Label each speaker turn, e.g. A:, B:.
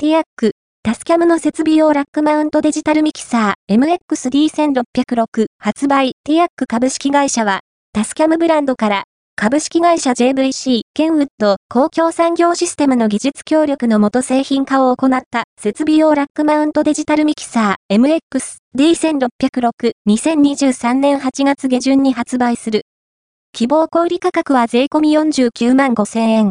A: ティアック、タスキャムの設備用ラックマウントデジタルミキサー MXD1606 発売ティアック株式会社は、タスキャムブランドから株式会社 JVC、ケンウッド、公共産業システムの技術協力のもと製品化を行った設備用ラックマウントデジタルミキサー MX D1606 2023年8月下旬に発売する。希望小売価格は税込49万5000円。